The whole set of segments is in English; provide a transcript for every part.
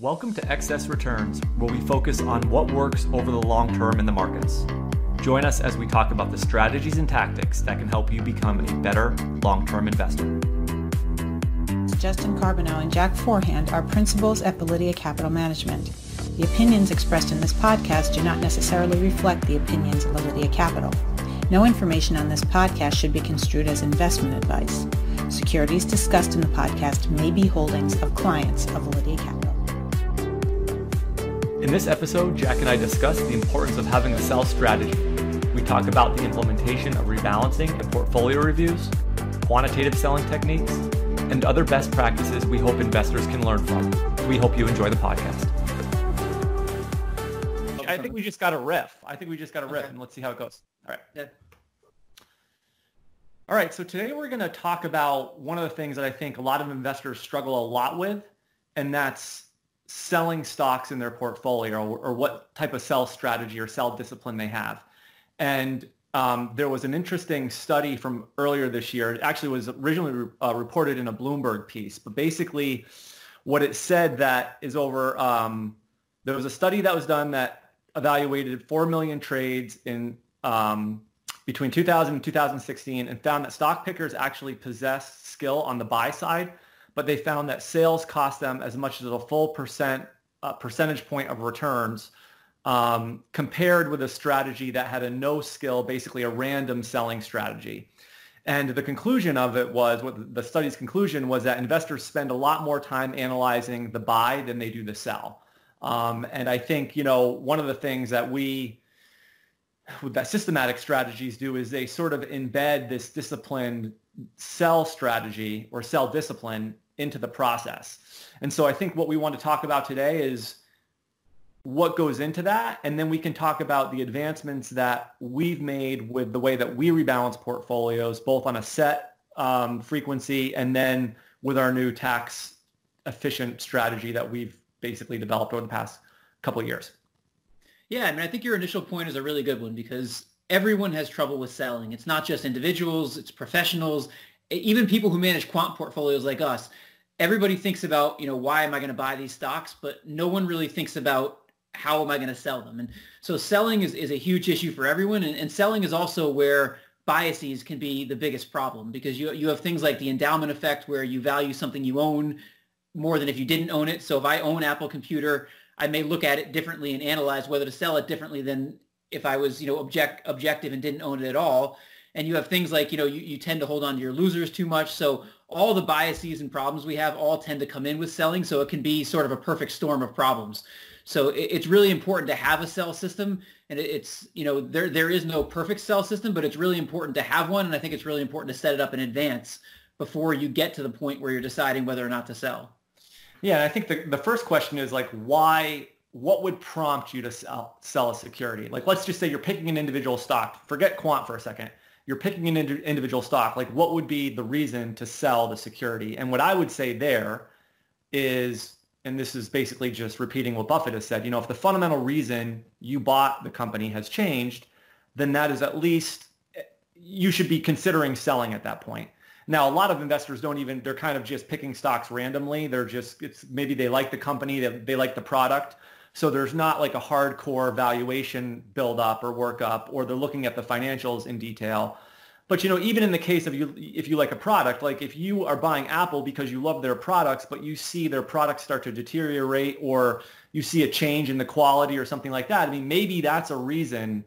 Welcome to Excess Returns, where we focus on what works over the long term in the markets. Join us as we talk about the strategies and tactics that can help you become a better long term investor. Justin Carbonneau and Jack Forehand are principals at Validea Capital Management. The opinions expressed in this podcast do not necessarily reflect the opinions of Validea Capital. No information on this podcast should be construed as investment advice. Securities discussed in the podcast may be holdings of clients of Validea Capital. In this episode, Jack and I discuss the importance of having a sell strategy. We talk about the implementation of rebalancing and portfolio reviews, quantitative selling techniques, and other best practices we hope investors can learn from. We hope you enjoy the podcast. I think we just got a riff. I think we just got a riff, okay. and let's see how it goes. All right. Yeah. All right. So today we're going to talk about one of the things that I think a lot of investors struggle a lot with, and that's selling stocks in their portfolio or, or what type of sell strategy or sell discipline they have. And um, there was an interesting study from earlier this year. It actually was originally uh, reported in a Bloomberg piece, but basically what it said that is over, um, there was a study that was done that evaluated 4 million trades in um, between 2000 and 2016 and found that stock pickers actually possess skill on the buy side but they found that sales cost them as much as a full percent uh, percentage point of returns um, compared with a strategy that had a no skill, basically a random selling strategy. And the conclusion of it was, what the study's conclusion was that investors spend a lot more time analyzing the buy than they do the sell. Um, and I think, you know, one of the things that we, that systematic strategies do is they sort of embed this disciplined sell strategy or sell discipline into the process. And so I think what we want to talk about today is what goes into that. And then we can talk about the advancements that we've made with the way that we rebalance portfolios, both on a set um, frequency and then with our new tax efficient strategy that we've basically developed over the past couple of years. Yeah, I mean, I think your initial point is a really good one because everyone has trouble with selling. It's not just individuals, it's professionals, even people who manage quant portfolios like us. Everybody thinks about, you know, why am I going to buy these stocks? But no one really thinks about how am I going to sell them? And so selling is, is a huge issue for everyone. And, and selling is also where biases can be the biggest problem because you, you have things like the endowment effect where you value something you own more than if you didn't own it. So if I own Apple Computer, I may look at it differently and analyze whether to sell it differently than if I was, you know, object objective and didn't own it at all. And you have things like, you know, you, you tend to hold on to your losers too much. So all the biases and problems we have all tend to come in with selling. So it can be sort of a perfect storm of problems. So it, it's really important to have a sell system. And it, it's, you know, there there is no perfect sell system, but it's really important to have one. And I think it's really important to set it up in advance before you get to the point where you're deciding whether or not to sell. Yeah, I think the, the first question is like, why what would prompt you to sell, sell a security? Like, let's just say you're picking an individual stock. Forget quant for a second. You're picking an ind- individual stock. Like, what would be the reason to sell the security? And what I would say there is, and this is basically just repeating what Buffett has said, you know, if the fundamental reason you bought the company has changed, then that is at least, you should be considering selling at that point. Now, a lot of investors don't even, they're kind of just picking stocks randomly. They're just, it's maybe they like the company, they, they like the product so there's not like a hardcore valuation build up or workup, or they're looking at the financials in detail. But you know, even in the case of you, if you like a product, like if you are buying Apple because you love their products, but you see their products start to deteriorate, or you see a change in the quality or something like that, I mean, maybe that's a reason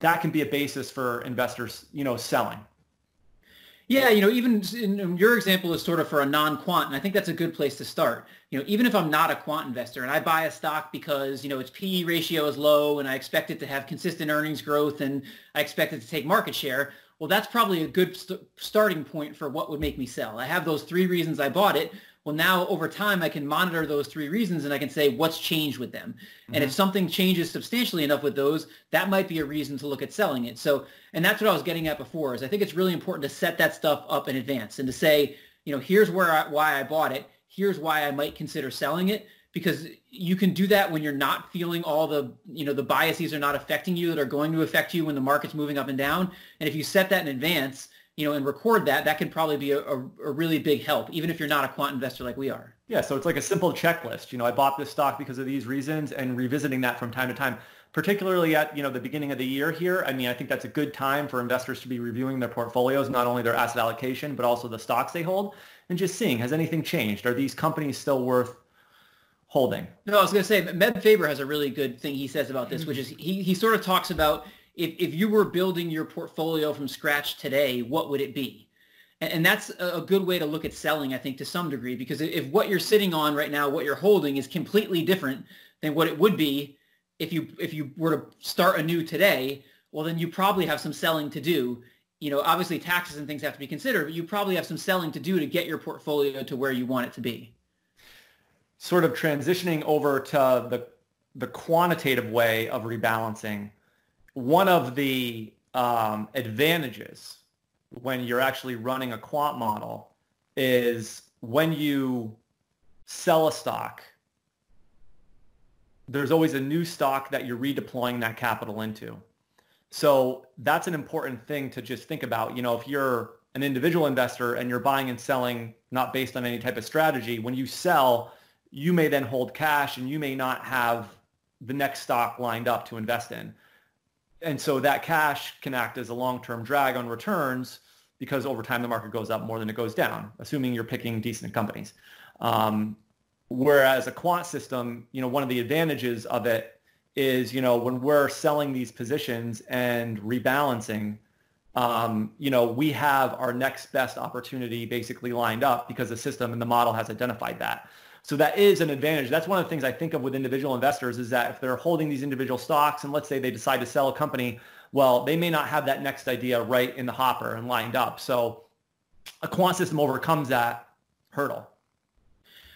that can be a basis for investors, you know, selling. Yeah, you know, even in your example is sort of for a non-quant, and I think that's a good place to start. You know, even if I'm not a quant investor and I buy a stock because, you know, its PE ratio is low and I expect it to have consistent earnings growth and I expect it to take market share, well, that's probably a good st- starting point for what would make me sell. I have those three reasons I bought it. Well, now over time, I can monitor those three reasons and I can say what's changed with them. Mm-hmm. And if mm-hmm. something changes substantially enough with those, that might be a reason to look at selling it. So, and that's what I was getting at before is I think it's really important to set that stuff up in advance and to say, you know, here's where I, why I bought it. Here's why I might consider selling it because you can do that when you're not feeling all the, you know, the biases are not affecting you that are going to affect you when the market's moving up and down. And if you set that in advance, you know, and record that, that could probably be a, a, a, really big help, even if you're not a quant investor like we are. Yeah, so it's like a simple checklist. You know, I bought this stock because of these reasons and revisiting that from time to time, particularly at, you know, the beginning of the year here. I mean, I think that's a good time for investors to be reviewing their portfolios, not only their asset allocation, but also the stocks they hold and just seeing, has anything changed? Are these companies still worth holding? No, I was going to say, Meb Faber has a really good thing he says about this, which is he, he sort of talks about if, if you were building your portfolio from scratch today, what would it be? And that's a good way to look at selling, I think, to some degree, because if what you're sitting on right now, what you're holding is completely different than what it would be if you if you were to start anew today, well, then you probably have some selling to do. You know, obviously taxes and things have to be considered, but you probably have some selling to do to get your portfolio to where you want it to be. Sort of transitioning over to the the quantitative way of rebalancing, one of the um, advantages when you're actually running a quant model is when you sell a stock, there's always a new stock that you're redeploying that capital into. So that's an important thing to just think about. You know, if you're an individual investor and you're buying and selling not based on any type of strategy, when you sell, you may then hold cash and you may not have the next stock lined up to invest in and so that cash can act as a long-term drag on returns because over time the market goes up more than it goes down, assuming you're picking decent companies. Um, whereas a quant system, you know, one of the advantages of it is, you know, when we're selling these positions and rebalancing, um, you know, we have our next best opportunity basically lined up because the system and the model has identified that. So that is an advantage. That's one of the things I think of with individual investors is that if they're holding these individual stocks and let's say they decide to sell a company, well, they may not have that next idea right in the hopper and lined up. So a quant system overcomes that hurdle.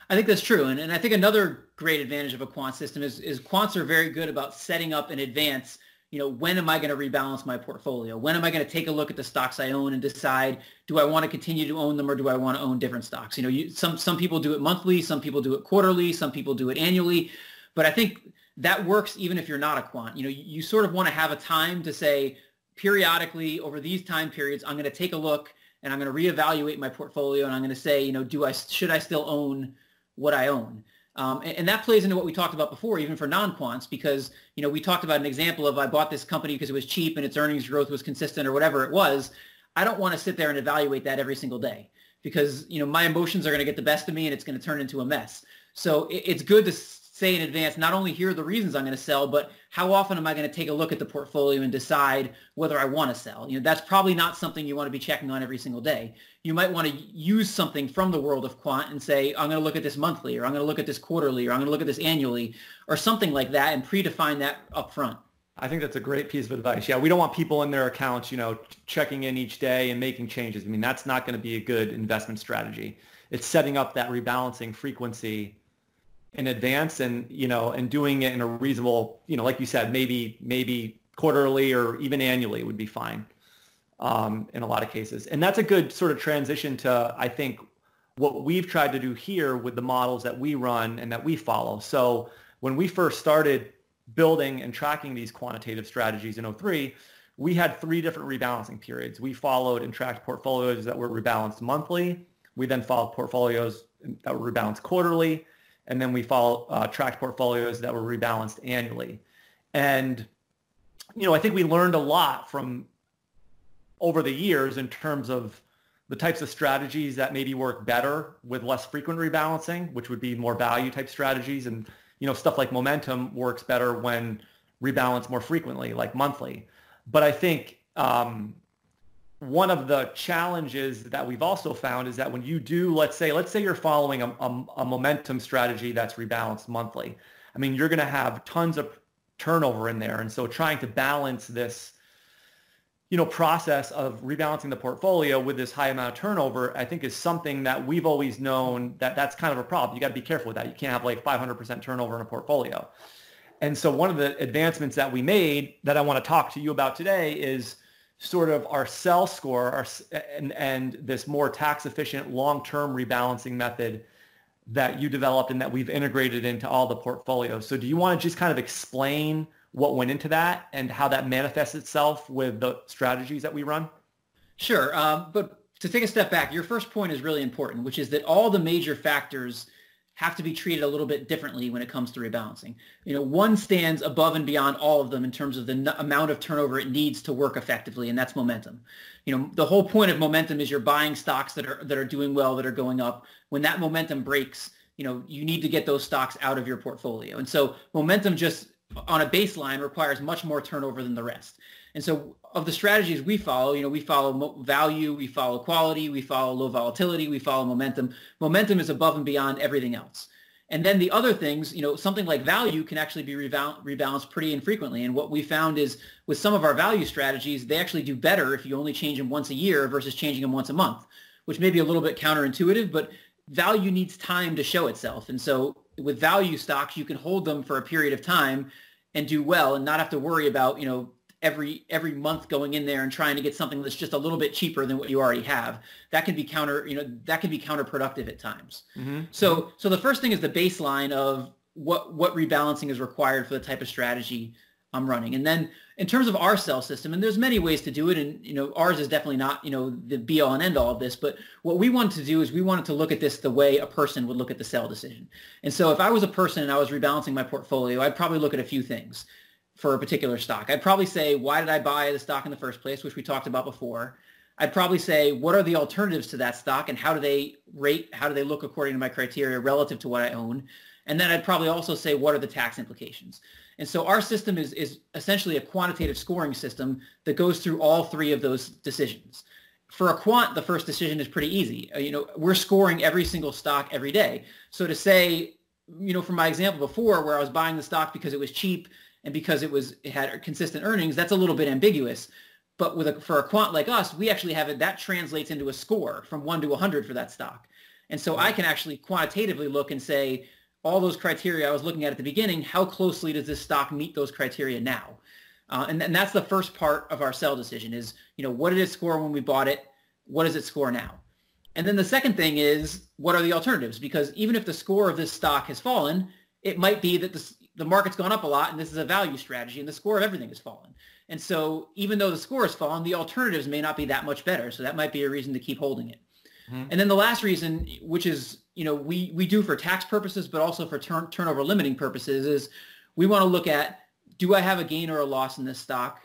I think that's true. And, and I think another great advantage of a quant system is, is quants are very good about setting up in advance you know, when am I going to rebalance my portfolio? When am I going to take a look at the stocks I own and decide, do I want to continue to own them or do I want to own different stocks? You know, you, some, some people do it monthly, some people do it quarterly, some people do it annually. But I think that works even if you're not a quant. You know, you, you sort of want to have a time to say periodically over these time periods, I'm going to take a look and I'm going to reevaluate my portfolio and I'm going to say, you know, do I, should I still own what I own? Um, and, and, that plays into what we talked about before, even for non-quants, because you know we talked about an example of I bought this company because it was cheap and its earnings growth was consistent or whatever it was. I don't want to sit there and evaluate that every single day because you know my emotions are going to get the best of me and it's going to turn into a mess. So it, it's good to say in advance, not only here are the reasons I'm going to sell, but how often am I going to take a look at the portfolio and decide whether I want to sell? You know, that's probably not something you want to be checking on every single day. You might want to use something from the world of quant and say, I'm going to look at this monthly, or I'm going to look at this quarterly, or I'm going to look at this annually, or something like that, and predefine that up front. I think that's a great piece of advice. Yeah, we don't want people in their accounts, you know, checking in each day and making changes. I mean, that's not going to be a good investment strategy. It's setting up that rebalancing frequency in advance and you know and doing it in a reasonable you know like you said maybe maybe quarterly or even annually would be fine um, in a lot of cases. And that's a good sort of transition to i think what we've tried to do here with the models that we run and that we follow. So when we first started building and tracking these quantitative strategies in 03 we had three different rebalancing periods. We followed and tracked portfolios that were rebalanced monthly. We then followed portfolios that were rebalanced quarterly and then we follow uh, tracked portfolios that were rebalanced annually. And you know, I think we learned a lot from over the years in terms of the types of strategies that maybe work better with less frequent rebalancing, which would be more value type strategies, and you know, stuff like momentum works better when rebalanced more frequently, like monthly. But I think um, one of the challenges that we've also found is that when you do, let's say, let's say you're following a, a, a momentum strategy that's rebalanced monthly. I mean, you're going to have tons of turnover in there. And so trying to balance this, you know, process of rebalancing the portfolio with this high amount of turnover, I think is something that we've always known that that's kind of a problem. You got to be careful with that. You can't have like 500% turnover in a portfolio. And so one of the advancements that we made that I want to talk to you about today is sort of our sell score our, and, and this more tax efficient long-term rebalancing method that you developed and that we've integrated into all the portfolios. So do you want to just kind of explain what went into that and how that manifests itself with the strategies that we run? Sure. Um, but to take a step back, your first point is really important, which is that all the major factors have to be treated a little bit differently when it comes to rebalancing. You know, one stands above and beyond all of them in terms of the n- amount of turnover it needs to work effectively, and that's momentum. You know, the whole point of momentum is you're buying stocks that are that are doing well, that are going up. When that momentum breaks, you know, you need to get those stocks out of your portfolio. And so momentum just on a baseline requires much more turnover than the rest. And so of the strategies we follow, you know, we follow value, we follow quality, we follow low volatility, we follow momentum. Momentum is above and beyond everything else. And then the other things, you know, something like value can actually be rebalanced pretty infrequently. And what we found is with some of our value strategies, they actually do better if you only change them once a year versus changing them once a month, which may be a little bit counterintuitive, but value needs time to show itself. And so with value stocks, you can hold them for a period of time and do well and not have to worry about, you know, every every month going in there and trying to get something that's just a little bit cheaper than what you already have that can be counter you know that can be counterproductive at times. Mm-hmm. so so the first thing is the baseline of what what rebalancing is required for the type of strategy i'm running. And then in terms of our sell system and there's many ways to do it and you know ours is definitely not you know the be all and end all of this but what we wanted to do is we wanted to look at this the way a person would look at the sell decision. And so if i was a person and i was rebalancing my portfolio i'd probably look at a few things for a particular stock. I'd probably say, why did I buy the stock in the first place, which we talked about before. I'd probably say, what are the alternatives to that stock and how do they rate, how do they look according to my criteria relative to what I own? And then I'd probably also say, what are the tax implications? And so our system is, is essentially a quantitative scoring system that goes through all three of those decisions. For a quant, the first decision is pretty easy. Uh, you know, we're scoring every single stock every day. So to say, you know, from my example before where I was buying the stock because it was cheap and because it was it had consistent earnings, that's a little bit ambiguous. But with a, for a quant like us, we actually have it that translates into a score from one to 100 for that stock. And so I can actually quantitatively look and say all those criteria I was looking at at the beginning, how closely does this stock meet those criteria now? Uh, and, and that's the first part of our sell decision is, you know, what did it score when we bought it? What does it score now? And then the second thing is, what are the alternatives? Because even if the score of this stock has fallen, it might be that the, the market's gone up a lot and this is a value strategy and the score of everything has fallen. And so even though the score has fallen, the alternatives may not be that much better. So that might be a reason to keep holding it. Mm-hmm. And then the last reason, which is, you know, we, we do for tax purposes, but also for turn, turnover limiting purposes is we want to look at, do I have a gain or a loss in this stock?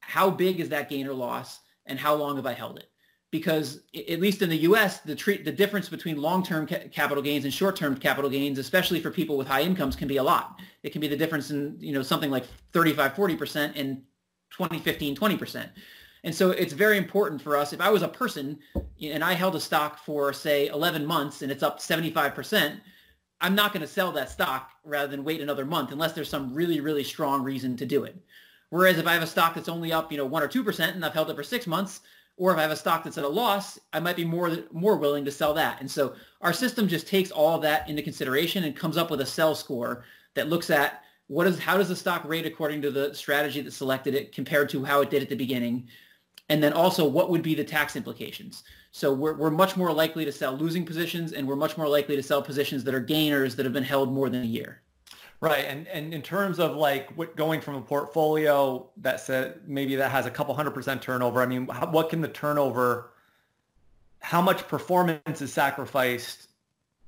How big is that gain or loss? And how long have I held it? Because at least in the U.S., the the difference between long-term ca- capital gains and short-term capital gains, especially for people with high incomes, can be a lot. It can be the difference in you know something like 35, 40 percent and 20, 15, 20 percent. And so it's very important for us. If I was a person and I held a stock for say 11 months and it's up 75 percent, I'm not going to sell that stock rather than wait another month unless there's some really, really strong reason to do it. Whereas if I have a stock that's only up, you know, one or two percent and I've held it for six months, or if I have a stock that's at a loss, I might be more more willing to sell that. And so our system just takes all that into consideration and comes up with a sell score that looks at what is how does the stock rate according to the strategy that selected it compared to how it did at the beginning, and then also what would be the tax implications. So we're we're much more likely to sell losing positions, and we're much more likely to sell positions that are gainers that have been held more than a year. Right, and and in terms of like what going from a portfolio that said maybe that has a couple hundred percent turnover. I mean, how, what can the turnover? How much performance is sacrificed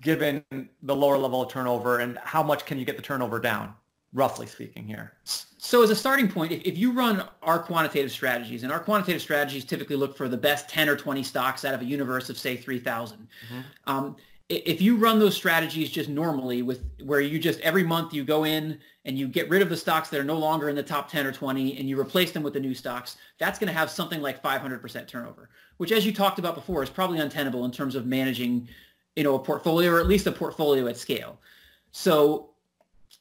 given the lower level of turnover, and how much can you get the turnover down, roughly speaking here? So as a starting point, if, if you run our quantitative strategies, and our quantitative strategies typically look for the best 10 or 20 stocks out of a universe of say 3,000. Mm-hmm. Um, if you run those strategies just normally with where you just every month you go in and you get rid of the stocks that are no longer in the top 10 or 20 and you replace them with the new stocks, that's going to have something like 500% turnover, which as you talked about before is probably untenable in terms of managing, you know, a portfolio or at least a portfolio at scale. So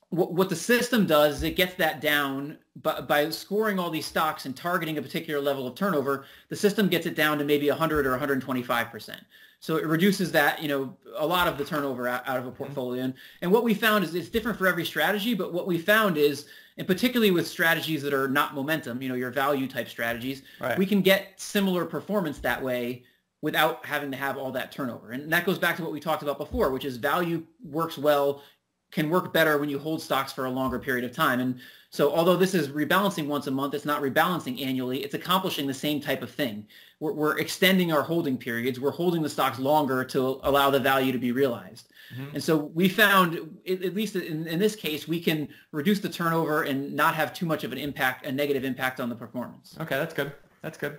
what the system does is it gets that down by, by scoring all these stocks and targeting a particular level of turnover, the system gets it down to maybe 100 or 125%. So it reduces that, you know, a lot of the turnover out, out of a mm-hmm. portfolio. And, and what we found is it's different for every strategy, but what we found is, and particularly with strategies that are not momentum, you know, your value type strategies, right. we can get similar performance that way without having to have all that turnover. And that goes back to what we talked about before, which is value works well, can work better when you hold stocks for a longer period of time. And so although this is rebalancing once a month, it's not rebalancing annually. It's accomplishing the same type of thing. We're, we're, extending our holding periods. We're holding the stocks longer to allow the value to be realized. Mm-hmm. And so we found, at least in, in this case, we can reduce the turnover and not have too much of an impact, a negative impact on the performance. Okay, that's good. That's good.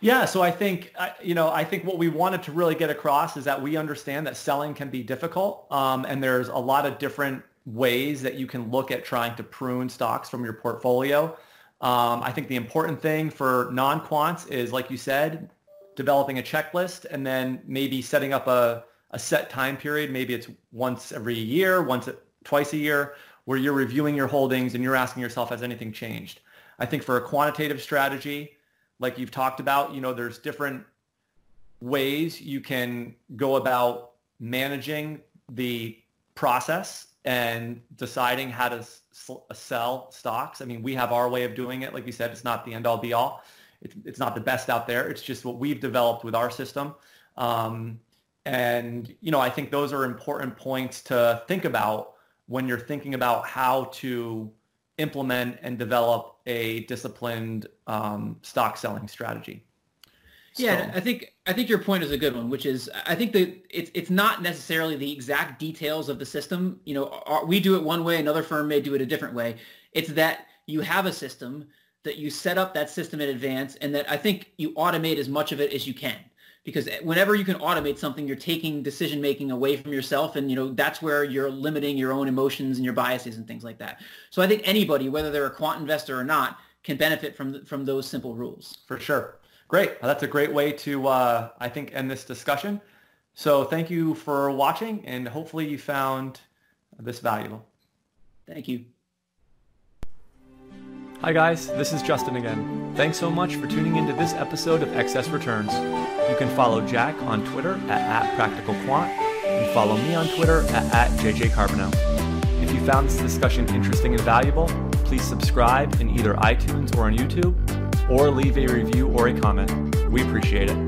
Yeah, so I think you know I think what we wanted to really get across is that we understand that selling can be difficult, um, and there's a lot of different ways that you can look at trying to prune stocks from your portfolio. Um, I think the important thing for non-quants is, like you said, developing a checklist and then maybe setting up a, a set time period. Maybe it's once every year, once twice a year, where you're reviewing your holdings and you're asking yourself, has anything changed? I think for a quantitative strategy, like you've talked about, you know, there's different ways you can go about managing the process and deciding how to sell stocks. I mean, we have our way of doing it. Like you said, it's not the end all be all. It's, it's not the best out there. It's just what we've developed with our system. Um, and, you know, I think those are important points to think about when you're thinking about how to implement and develop a disciplined um, stock selling strategy. Yeah, I think I think your point is a good one, which is I think that it's it's not necessarily the exact details of the system. You know, our, we do it one way, another firm may do it a different way. It's that you have a system that you set up that system in advance, and that I think you automate as much of it as you can because whenever you can automate something, you're taking decision making away from yourself, and you know that's where you're limiting your own emotions and your biases and things like that. So I think anybody, whether they're a quant investor or not, can benefit from from those simple rules. For sure. Great. Well, that's a great way to, uh, I think, end this discussion. So thank you for watching, and hopefully you found this valuable. Thank you. Hi guys, this is Justin again. Thanks so much for tuning into this episode of Excess Returns. You can follow Jack on Twitter at, at PracticalQuant and follow me on Twitter at, at JJCarbonneau. If you found this discussion interesting and valuable, please subscribe in either iTunes or on YouTube, or leave a review or a comment. We appreciate it.